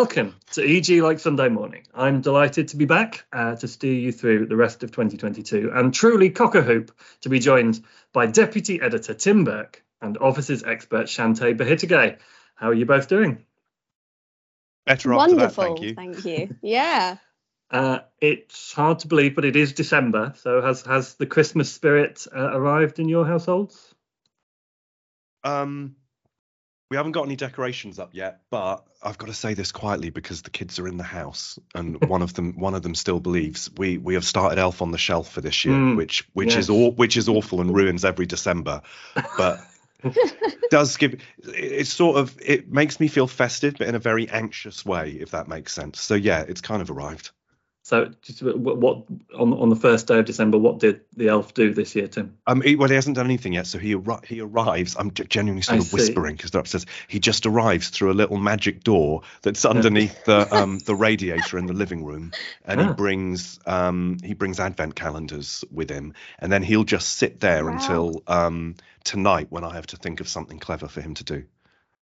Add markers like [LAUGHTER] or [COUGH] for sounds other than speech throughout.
Welcome to EG Like Sunday Morning. I'm delighted to be back uh, to steer you through the rest of 2022 and truly cock a hoop to be joined by Deputy Editor Tim Burke and Offices expert Shante Bahitagay. How are you both doing? Better after Wonderful. that, thank you. Thank you. [LAUGHS] Yeah. Uh, it's hard to believe, but it is December. So has has the Christmas spirit uh, arrived in your households? Um, we haven't got any decorations up yet, but I've got to say this quietly because the kids are in the house, and [LAUGHS] one of them one of them still believes we we have started Elf on the Shelf for this year, Mm, which which yes. is all which is awful and ruins every December, but. [LAUGHS] does give it's sort of it makes me feel festive but in a very anxious way if that makes sense so yeah it's kind of arrived So, just what, what on on the first day of December, what did the elf do this year, Tim? Um, he, well, he hasn't done anything yet, so he arri- he arrives. I'm genuinely sort I of see. whispering because they're upstairs. He just arrives through a little magic door that's underneath the [LAUGHS] um the radiator in the living room, and Ah. he brings um he brings advent calendars with him, and then he'll just sit there Wow. until um tonight when I have to think of something clever for him to do.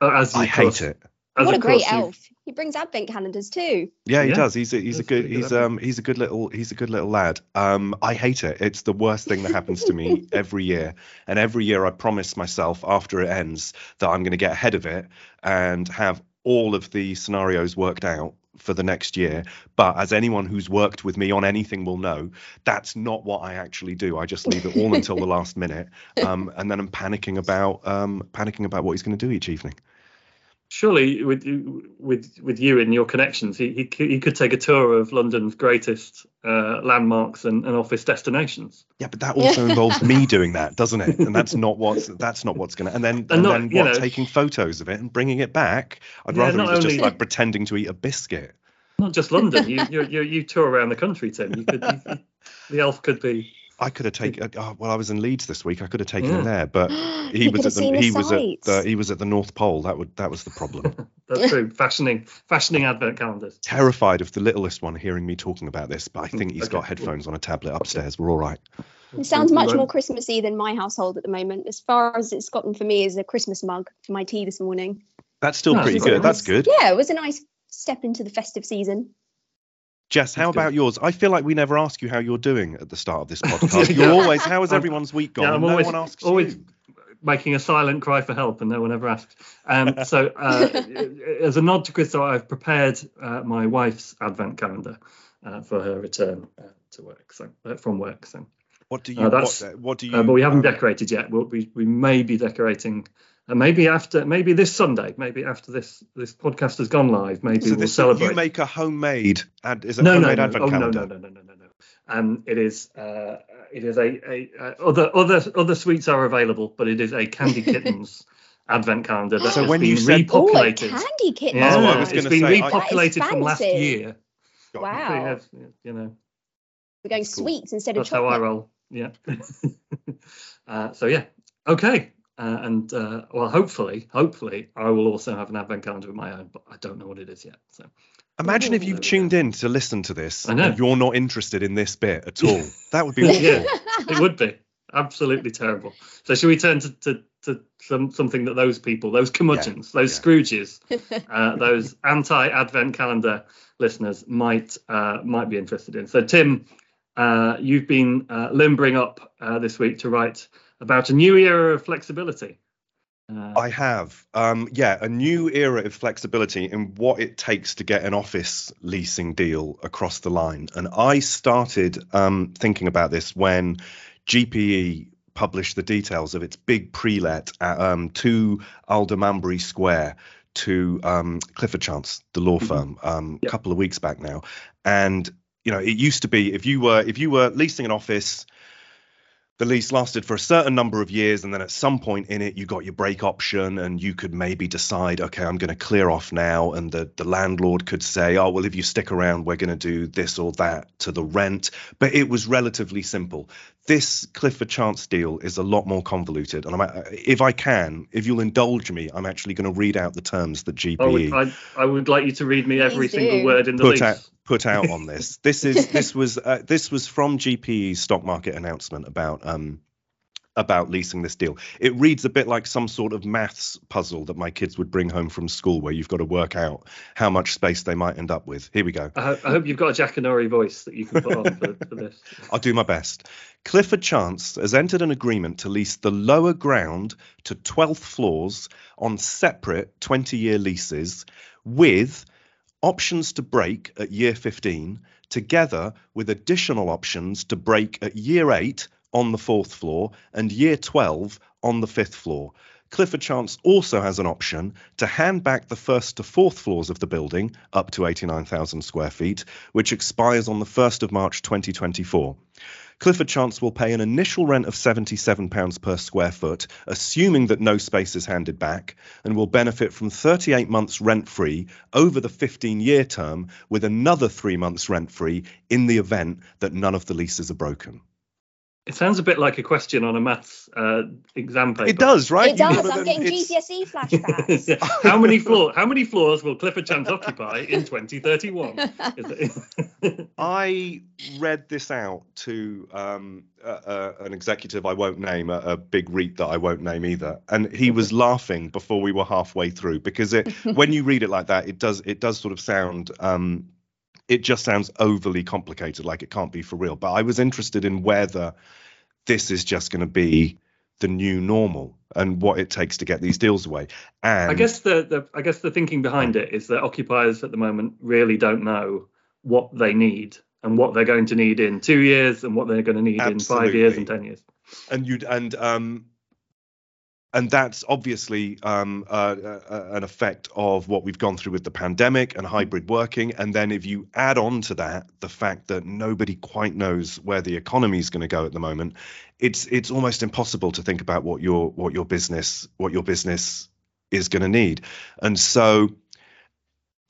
Uh, As I of hate it. As what a great course you- elf. He brings advent calendars too. Yeah, he Yeah. does. He's a, he's a That's good good he's idea. um he's a good little he's a good little lad. Um, I hate it. It's the worst thing that happens to me [LAUGHS] every year, and every year I promise myself after it ends that I'm going to get ahead of it and have all of the scenarios worked out for the next year. But as anyone who's worked with me on anything will know, that's not what I actually do. I just leave it all until the last minute, [LAUGHS] um, and then I'm panicking about um panicking about what he's going to do each evening. Surely, with with with you and your connections, he he, he could take a tour of London's greatest uh, landmarks and, and office destinations. Yeah, but that also involves me [LAUGHS] doing that, doesn't it? And that's not what's that's not what's gonna. And then and, not, then you what? know- taking photos of it and bringing it back. I'd Yeah, rather not he was just like pretending to eat a biscuit. Not just London. you, you you you tour around the country, Tim. You could you, you- the elf could be. I could have taken. Uh, oh, well, I was in Leeds this week. I could have taken Yeah. him there, but [GASPS] he, He was at the seen the he was at the he was at the North Pole. That would that was the problem. [LAUGHS] That's true. Fashioning fashioning advent calendars. Terrified of the littlest one hearing me talking about this, but I think he's [LAUGHS] Okay, got headphones on a tablet upstairs. We're all right. It sounds much more Christmassy than my household at the moment. As far as it's gotten for me is a Christmas mug for my tea this morning. That's still No, pretty good. nice. That's good. Yeah, it was a nice step into the festive season. Jess, how about yours? I feel like we never ask you how you're doing at the start of this [LAUGHS] podcast. Yeah. You're always, how has everyone's week gone? Yeah, I'm no always one asks always you. making a silent cry for help, and no one ever asks. Um, [LAUGHS] so, uh, as a nod to Crystal, I've prepared uh, my wife's advent calendar uh, for her return uh, to work. So, uh, from work. So. What do Uh, you? that's- what, what do you? Uh, but we haven't decorated yet. We'll, we we may be decorating. Uh, maybe after, maybe this Sunday, maybe after this this podcast has gone live, maybe So we'll this, celebrate. you make a homemade. Ad, is it no, no, homemade no, advent oh, no, calendar? no, no, no, no, no, no. Um, it is uh, it is a, a uh, other other other sweets are available, but it is a Candy [LAUGHS] Kittens advent calendar that So has when been you said- Oh, a repopulated. candy kitten. yeah, Oh, I was it's gonna been say, I- repopulated from last fancy. year. Got- We Wow. have, you know, We're going That's cool. sweets instead of that's how I roll. Yeah. [LAUGHS] uh, so yeah, okay. Uh, and uh, well, hopefully, hopefully, I will also have an advent calendar of my own, but I don't know what it is yet. So Imagine if you've tuned in to listen to this I know. and you're not interested in this bit at [LAUGHS] all. That would be awful. Yeah. it would be absolutely terrible. So should we turn to, to, to some something that those people, those curmudgeons, those yeah. Scrooges, [LAUGHS] uh, those anti-advent calendar listeners might uh, might be interested in. So Tim, uh, you've been uh, limbering up uh, this week to write about a new era of flexibility. Uh, I have. Um, yeah, a new era of flexibility in what it takes to get an office leasing deal across the line. And I started um, thinking about this when GPE published the details of its big pre-let at um, 2 Aldermanbury Square to um, Clifford Chance, the law Mhm. firm, um, Yep. a couple of weeks back now. And you know, it used to be if you were if you were leasing an office the lease lasted for a certain number of years and then at some point in it you got your break option and you could maybe decide okay i'm going to clear off now and the, the landlord could say oh well if you stick around we're going to do this or that to the rent. But it was relatively simple. This clifford chance deal is a lot more convoluted and I'm, if i can if you'll indulge me i'm actually going to read out the terms that oh, gpe I would, I, I would like you to read me every single word in the put lease. out put out on this. [LAUGHS] This is this was uh, this was from GPE's stock market announcement about um about leasing this deal. It reads a bit like some sort of maths puzzle that my kids would bring home from school, where you've got to work out how much space they might end up with. Here we go. I, ho- I hope you've got a Jackanory voice that you can put on for, for this. [LAUGHS] I'll do my best. Clifford Chance has entered an agreement to lease the lower ground to 12th floors on separate 20 year leases with options to break at year 15, together with additional options to break at year 8 on the fourth floor and year 12 on the fifth floor. Clifford Chance also has an option to hand back the first to fourth floors of the building, up to 89,000 square feet, which expires on the 1st of March 2024. Clifford Chance will pay an initial rent of £77 per square foot, assuming that no space is handed back, and will benefit from 38 months rent free over the 15 year term, with another three months rent free in the event that none of the leases are broken. It sounds a bit like a question on a maths uh, exam paper. It does, right? It does. I'm getting it's- GCSE [LAUGHS] flashbacks. [LAUGHS] how many floor? How many floors will Clifford Chance occupy in 2031? [LAUGHS] It- I read this out to um, uh, uh, an executive I won't name, a, a big REIT that I won't name either, and he was laughing before we were halfway through because it, when you read it like that, it does it does sort of sound. Um, it just sounds overly complicated, like it can't be for real. But I was interested in whether this is just going to be the new normal and what it takes to get these deals away. And I guess the, the I guess the thinking behind it is that occupiers at the moment really don't know what they need and what they're going to need in two years and what they're going to need in five years and ten years. and you'd and um and that's obviously um, uh, uh, an effect of what we've gone through with the pandemic and hybrid working. And then if you add on to that the fact that nobody quite knows where the economy is going to go at the moment, it's it's almost impossible to think about what your what your business what your business is going to need. And so,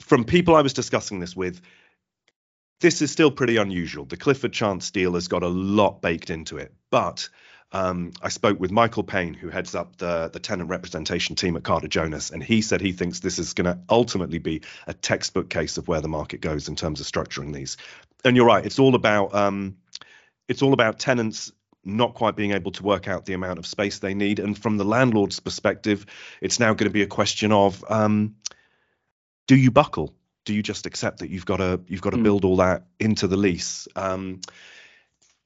from people I was discussing this with, this is still pretty unusual. The Clifford Chance deal has got a lot baked into it, but um, I spoke with Michael Payne, who heads up the, the tenant representation team at Carter Jonas, and he said he thinks this is going to ultimately be a textbook case of where the market goes in terms of structuring these. And you're right, it's all about um, it's all about tenants not quite being able to work out the amount of space they need, and from the landlord's perspective, it's now going to be a question of um, do you buckle? Do you just accept that you've got to you've got to Mm. build all that into the lease?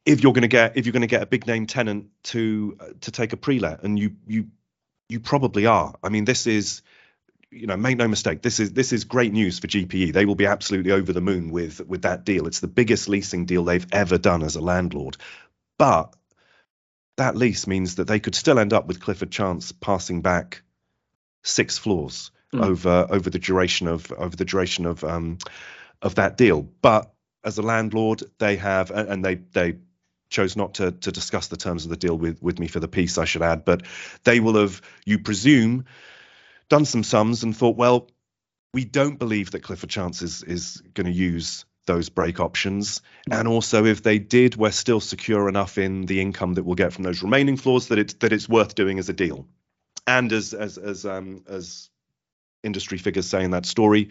If you're going to get if you're going to get a big name tenant to uh, to take a pre-let and you you you probably are. I mean this is you know make no mistake this is this is great news for gpe they will be absolutely over the moon with with that deal. It's the biggest leasing deal they've ever done as a landlord. But that lease means that they could still end up with clifford chance passing back six floors Mm. over over the duration of over the duration of um of that deal. But as a landlord they have and and they they chose not to to discuss the terms of the deal with with me for the piece I should add. But they will have you presume done some sums and thought well we don't believe that Clifford Chance is is going to use those break options. And also if they did we're still secure enough in the income that we'll get from those remaining floors that it's that it's worth doing as a deal. And as as as um as industry figures say in that story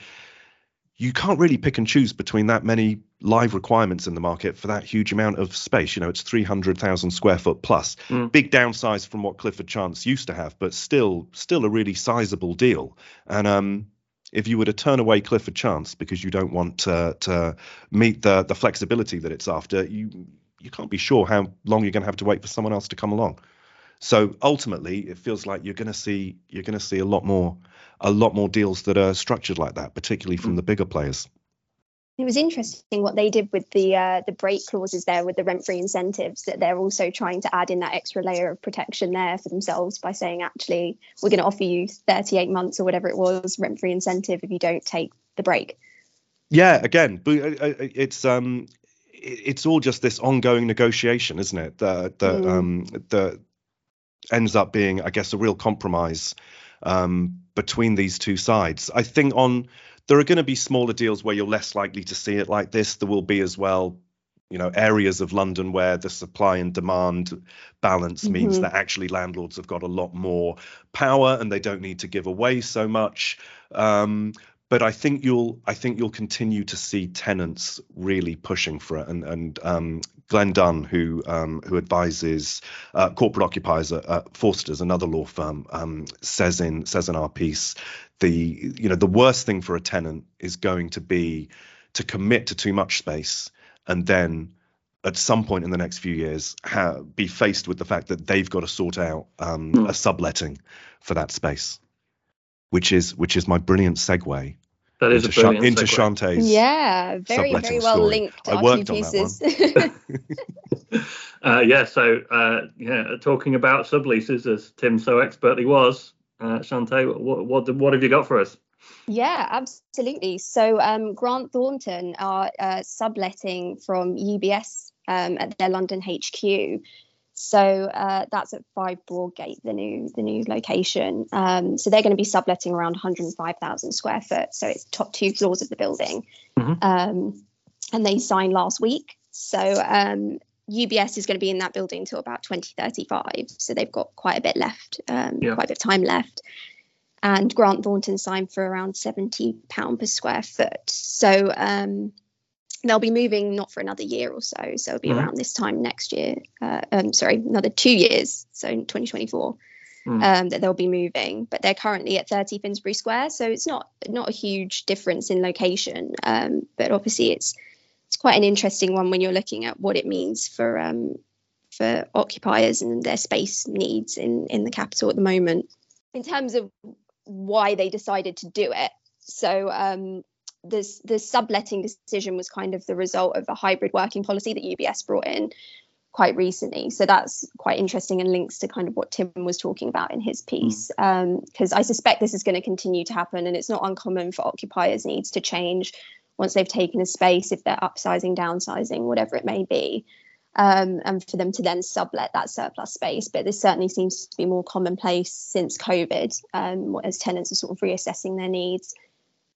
you can't really pick and choose between that many live requirements in the market for that huge amount of space. You know, it's 300,000 square foot plus. Mm. Big downsize from what Clifford Chance used to have, but still, still a really sizable deal. And um, if you were to turn away Clifford Chance because you don't want to, to meet the the flexibility that it's after, you you can't be sure how long you're going to have to wait for someone else to come along. So ultimately, it feels like you're going to see you're going to see a lot more a lot more deals that are structured like that, particularly from the bigger players. It was interesting what they did with the uh, the break clauses there with the rent free incentives that they're also trying to add in that extra layer of protection there for themselves by saying actually we're going to offer you 38 months or whatever it was rent free incentive if you don't take the break. Yeah, again, but uh, uh, it's um, it's all just this ongoing negotiation, isn't it? That that Mm. um, that ends up being, I guess, a real compromise um, between these two sides. I think on there are going to be smaller deals where you're less likely to see it like this. There will be as well, you know, areas of London where the supply and demand balance means Mhm. that actually landlords have got a lot more power and they don't need to give away so much. Um, but I think you'll I think you'll continue to see tenants really pushing for it and and um, Glenn Dunn, who um, who advises uh, corporate occupiers at, at Forsters, another law firm, um, says in says in our piece, the you know the worst thing for a tenant is going to be to commit to too much space and then at some point in the next few years ha- be faced with the fact that they've got to sort out um, mm. a subletting for that space, which is which is my brilliant segue that is into, a brilliant into segue. Chanté's yeah, very very well story. linked. I worked on pieces. that one. [LAUGHS] [LAUGHS] uh, yeah, so uh, yeah, talking about subleases as Tim so expertly was, uh, Chanté, what, what what have you got for us? Yeah, absolutely. So um, Grant Thornton are uh, subletting from UBS um, at their London HQ. So uh, that's at Five Broadgate, the new the new location. Um, so they're going to be subletting around 105,000 square foot. So it's top two floors of the building, mm-hmm. um, and they signed last week. So um, UBS is going to be in that building till about 2035. So they've got quite a bit left, um, yeah. quite a bit of time left. And Grant Thornton signed for around 70 pound per square foot. So um, they'll be moving not for another year or so. So it'll be mm-hmm. around this time next year. Uh, um, sorry, another two years. So 2024. Mm. Um, that they'll be moving, but they're currently at 30 Finsbury Square, so it's not not a huge difference in location. Um, but obviously, it's it's quite an interesting one when you're looking at what it means for um, for occupiers and their space needs in in the capital at the moment. In terms of why they decided to do it, so um, this the subletting decision was kind of the result of a hybrid working policy that UBS brought in quite recently. So that's quite interesting and links to kind of what Tim was talking about in his piece. Because mm. um, I suspect this is going to continue to happen, and it's not uncommon for occupiers' needs to change once they've taken a space, if they're upsizing, downsizing, whatever it may be. Um, and for them to then sublet that surplus space. But this certainly seems to be more commonplace since COVID, um, as tenants are sort of reassessing their needs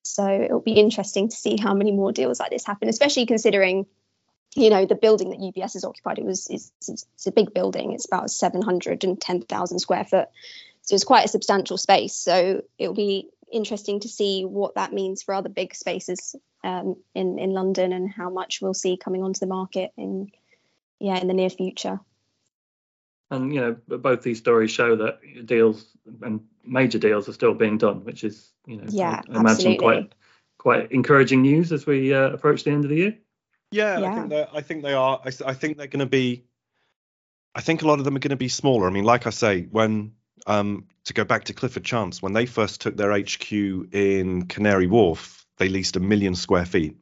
so it'll be interesting to see how many more deals like this happen, especially considering, you know, the building that UBS has occupied. It was it's, it's a big building. It's about 710,000 square foot, so it's quite a substantial space. So it'll be interesting to see what that means for other big spaces um, in in London and how much we'll see coming onto the market in yeah in the near future. And you know, both these stories show that deals and major deals are still being done, which is you know, yeah, I, imagine quite quite encouraging news as we uh, approach the end of the year. Yeah, yeah. I think they I think they are. I, I think they're going to be. I think a lot of them are going to be smaller. I mean, like I say, when um, to go back to Clifford Chance, when they first took their HQ in Canary Wharf, they leased a million square feet.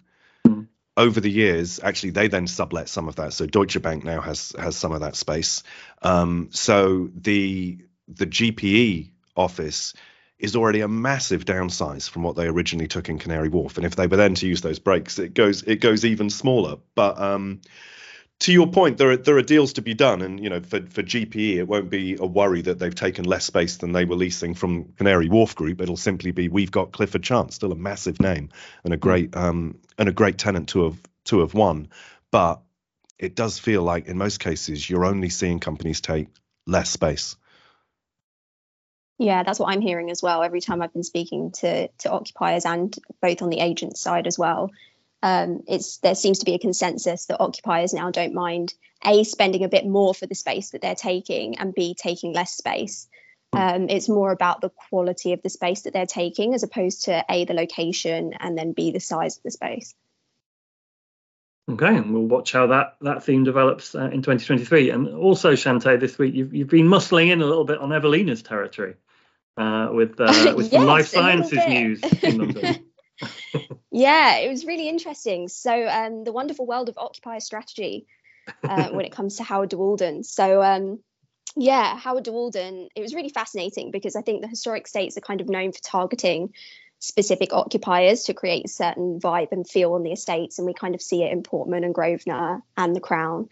Mm. Over the years, actually, they then sublet some of that. So Deutsche Bank now has has some of that space. Um, so the the GPE office is already a massive downsize from what they originally took in Canary Wharf. And if they were then to use those breaks, it goes it goes even smaller. But um, to your point, there are there are deals to be done, and you know for for GPE, it won't be a worry that they've taken less space than they were leasing from Canary Wharf Group. It'll simply be we've got Clifford Chance, still a massive name and a great um and a great tenant to have to have won, but it does feel like in most cases you're only seeing companies take less space. Yeah, that's what I'm hearing as well. Every time I've been speaking to to occupiers and both on the agent side as well, um, it's there seems to be a consensus that occupiers now don't mind a spending a bit more for the space that they're taking and b taking less space. Um, it's more about the quality of the space that they're taking as opposed to a the location and then b the size of the space. Okay, and we'll watch how that that theme develops uh, in 2023. And also, Chanté, this week you've you've been muscling in a little bit on Evelina's territory uh, with uh, [LAUGHS] with yes, some life sciences news in London. [LAUGHS] [LAUGHS] yeah, it was really interesting. So, um, the wonderful world of occupier strategy uh, when it comes to Howard de Walden. So, um, yeah, Howard de Walden, it was really fascinating because I think the historic states are kind of known for targeting specific occupiers to create a certain vibe and feel on the estates. And we kind of see it in Portman and Grosvenor and the Crown.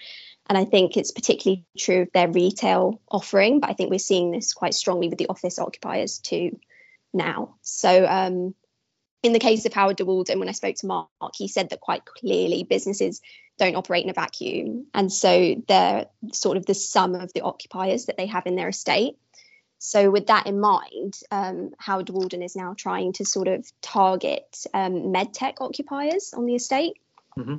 And I think it's particularly true of their retail offering, but I think we're seeing this quite strongly with the office occupiers too now. So, um, in the case of Howard de Walden, when I spoke to Mark, he said that quite clearly businesses don't operate in a vacuum. And so they're sort of the sum of the occupiers that they have in their estate. So, with that in mind, um, Howard de Walden is now trying to sort of target um, medtech occupiers on the estate. Mm-hmm.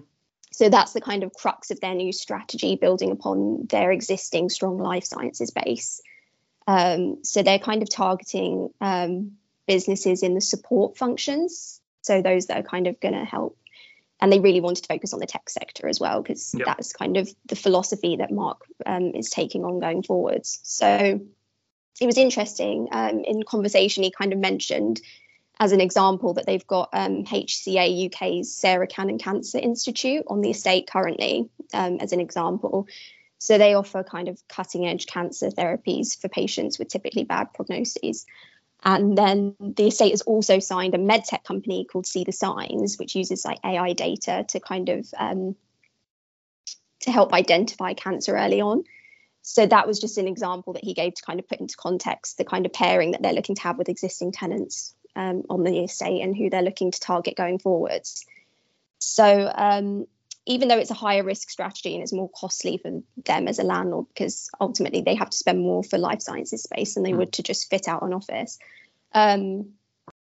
So that's the kind of crux of their new strategy, building upon their existing strong life sciences base. Um, so they're kind of targeting um, businesses in the support functions, so those that are kind of going to help. And they really wanted to focus on the tech sector as well, because yep. that's kind of the philosophy that Mark um, is taking on going forwards. So it was interesting. Um, in conversation, he kind of mentioned as an example that they've got um, HCA UK's Sarah Cannon Cancer Institute on the estate currently, um, as an example. So they offer kind of cutting edge cancer therapies for patients with typically bad prognoses. And then the estate has also signed a medtech company called See the Signs, which uses like AI data to kind of um, to help identify cancer early on. So that was just an example that he gave to kind of put into context the kind of pairing that they're looking to have with existing tenants um, on the estate and who they're looking to target going forwards. So um, even though it's a higher risk strategy and it's more costly for them as a landlord because ultimately they have to spend more for life sciences space than they mm. would to just fit out an office. Um,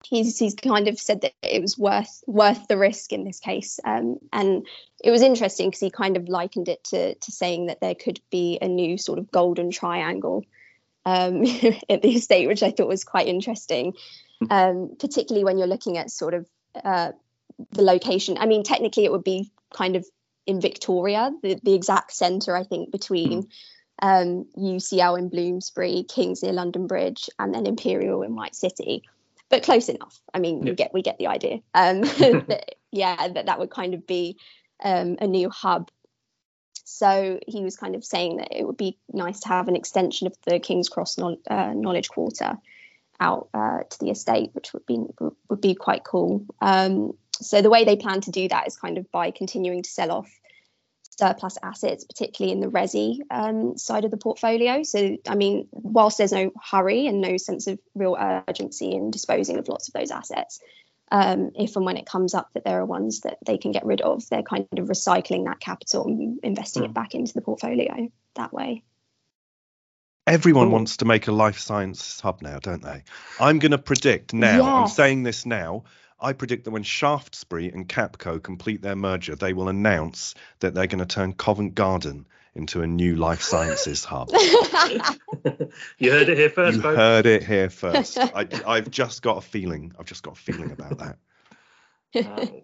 he's he's kind of said that it was worth worth the risk in this case, um, and it was interesting because he kind of likened it to to saying that there could be a new sort of golden triangle um, [LAUGHS] at the estate, which I thought was quite interesting, hmm. Um, particularly when you're looking at sort of uh, the location. I mean, technically, it would be kind of in Victoria, the, the exact centre, I think, between mm. um, UCL in Bloomsbury, Kings near London Bridge, and then Imperial in White City. But close enough. I mean, yeah. we get we get the idea. Um, [LAUGHS] [LAUGHS] that, yeah, that that would kind of be um, a new hub. So he was kind of saying that it would be nice to have an extension of the King's Cross no, uh, Knowledge Quarter out uh, to the estate, which would be would be quite cool. Um, so the way they plan to do that is kind of by continuing to sell off surplus assets, particularly in the resi um, side of the portfolio. So, I mean, whilst there's no hurry and no sense of real urgency in disposing of lots of those assets, um, if and when it comes up that there are ones that they can get rid of, they're kind of recycling that capital and investing mm. it hmm. back into the portfolio that way. Everyone wants to make a life science hub now, don't they? I'm going to predict now, yes. I'm saying this now, I predict that when Shaftesbury and Capco complete their merger, they will announce that they're going to turn Covent Garden into a new life sciences hub. [LAUGHS] you heard it here first. You folks. heard it here [LAUGHS] first. I, have just got a feeling. I've just got a feeling about that. [LAUGHS] Um,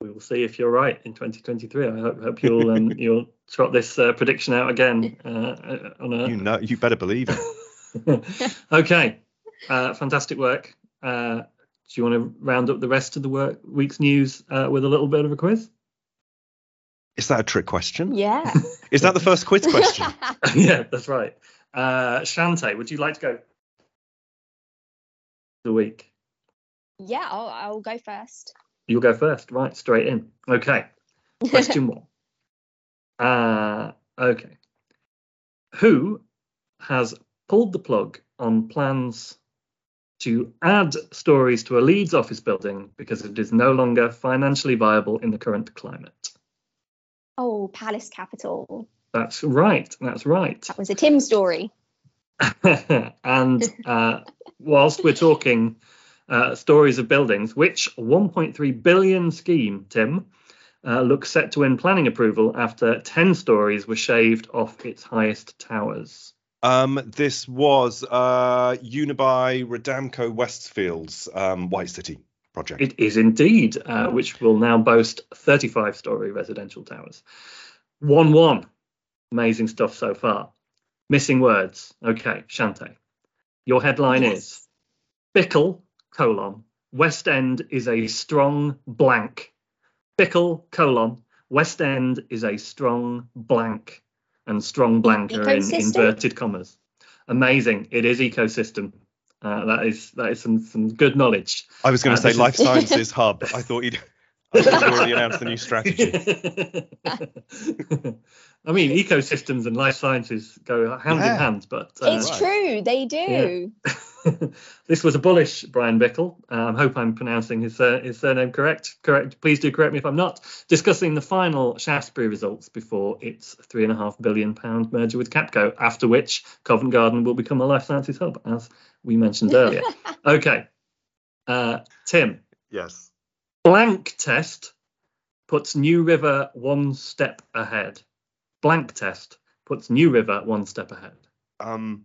we will see if you're right in 2023. I hope, hope you'll um, [LAUGHS] you'll trot this uh, prediction out again. Uh, uh on a... You know, you better believe it. [LAUGHS] okay, uh, fantastic work. Uh, do you want to round up the rest of the work, week's news uh, with a little bit of a quiz? Is that a trick question? Yeah. [LAUGHS] Is that the first quiz question? yeah, that's right. Uh, Shante, would you like to go the week? Yeah, I'll, I'll go first. You'll go first, right? Straight in. Okay. [LAUGHS] Question one. Uh, okay. Who has pulled the plug on plans to add stories to a Leeds office building because it is no longer financially viable in the current climate. Oh, Palace Capital. That's right. That's right. That was a Tim story. [LAUGHS] and uh, whilst we're talking uh, stories of buildings, which 1.3 billion scheme, Tim, uh, looks set to win planning approval after 10 stories were shaved off its highest towers. Um, this was uh, Unibail Rodamco Westfield's um, White City project. It is indeed, uh, which will now boast 35 story residential towers. 1 1. Amazing stuff so far. Missing words. Okay, Shante. Your headline yes. is Bickell, colon, West End is a strong blank. Bickell, colon, West End is a strong blank and strong blank are in inverted commas. Amazing. It is ecosystem. Uh, that is that is some some good knowledge. I was going to uh, say life [LAUGHS] sciences hub. I thought you'd. I thought already announced the new strategy. [LAUGHS] I mean, ecosystems and life sciences go hand yeah. in hand, but uh, it's right. true they do. Yeah. [LAUGHS] this was a bullish Brian Bickell. I um, hope I'm pronouncing his uh, his surname correct. Correct. Please do correct me if I'm not. Discussing the final Shaftesbury results before its three and a half billion pound merger with Capco, after which Covent Garden will become a life sciences hub, as we mentioned earlier. [LAUGHS] okay, uh, Tim. Yes. Blank test puts New River one step ahead. Blank test puts New River one step ahead. Um,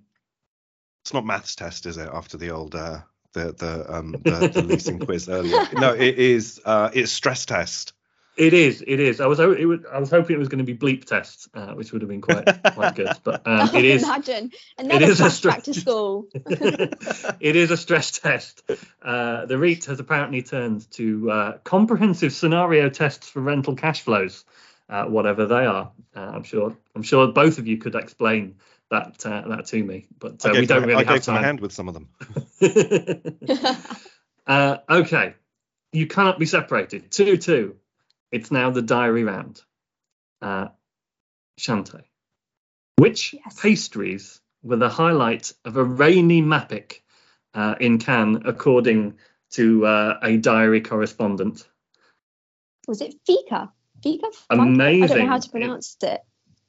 it's not maths test, is it? After the old uh, the the um the, the leasing quiz earlier. [LAUGHS] No, it is. Uh, it's stress test. It is. It is. I was. It would, I was hoping it was going to be bleep test, uh, which would have been quite [LAUGHS] quite good. But um, it is. Imagine another is a flashback to school. [LAUGHS] [LAUGHS] it is a stress test. Uh, the REIT has apparently turned to uh, comprehensive scenario tests for rental cash flows, uh, whatever they are. Uh, I'm sure. I'm sure both of you could explain that uh, that to me, but uh, we don't them- really I have gave them a time. hand with some of them. uh, okay, you cannot be separated. Two two. It's now the diary round. Uh, Shante, which Yes. pastries were the highlight of a rainy Mapic uh, in Cannes, according to uh, a diary correspondent? Was it Fika? Fika? Amazing. I don't Amazing. know how to pronounce it.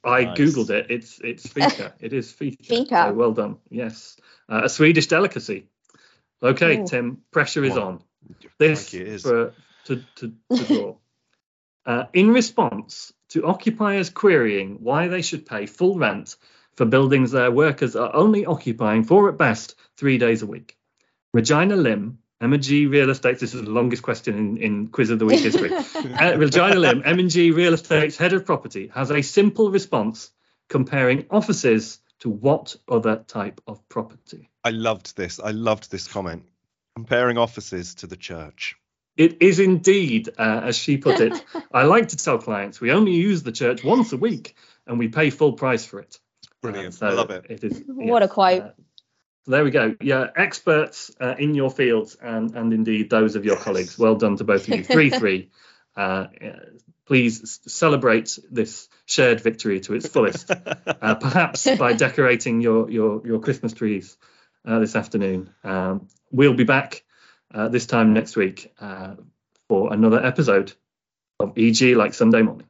I Nice. googled it. It's it's [LAUGHS] fika. it is fika. Fika. So well done. Yes, uh, a Swedish delicacy. Okay, Ooh. Tim. Pressure is Well, on. This Crikey, it is. for to to, to draw. Uh, in response to occupiers querying why they should pay full rent for buildings their workers are only occupying for at best three days a week, Regina Lim, M&G Real Estate. This is the longest question in, in Quiz of the Week history. [LAUGHS] Uh, Regina Lim, M&G Real Estate's head of property, has a simple response comparing offices to what other type of property? I loved this. I loved this comment. Comparing offices to the church. It is indeed, uh, as she put it, [LAUGHS] I like to tell clients we only use the church once a week and we pay full price for it. Brilliant. So I love it. It is. What a quote. uh, so there we go. Yeah, experts uh, in your fields and and indeed those of your Yes. colleagues. Well done to both of you. Three three. [LAUGHS] Uh, uh, please celebrate this shared victory to its fullest. uh, [LAUGHS] perhaps by decorating your your your Christmas trees uh, this afternoon. Um, we'll be back uh, this time next week uh, for another episode of EG like Sunday morning.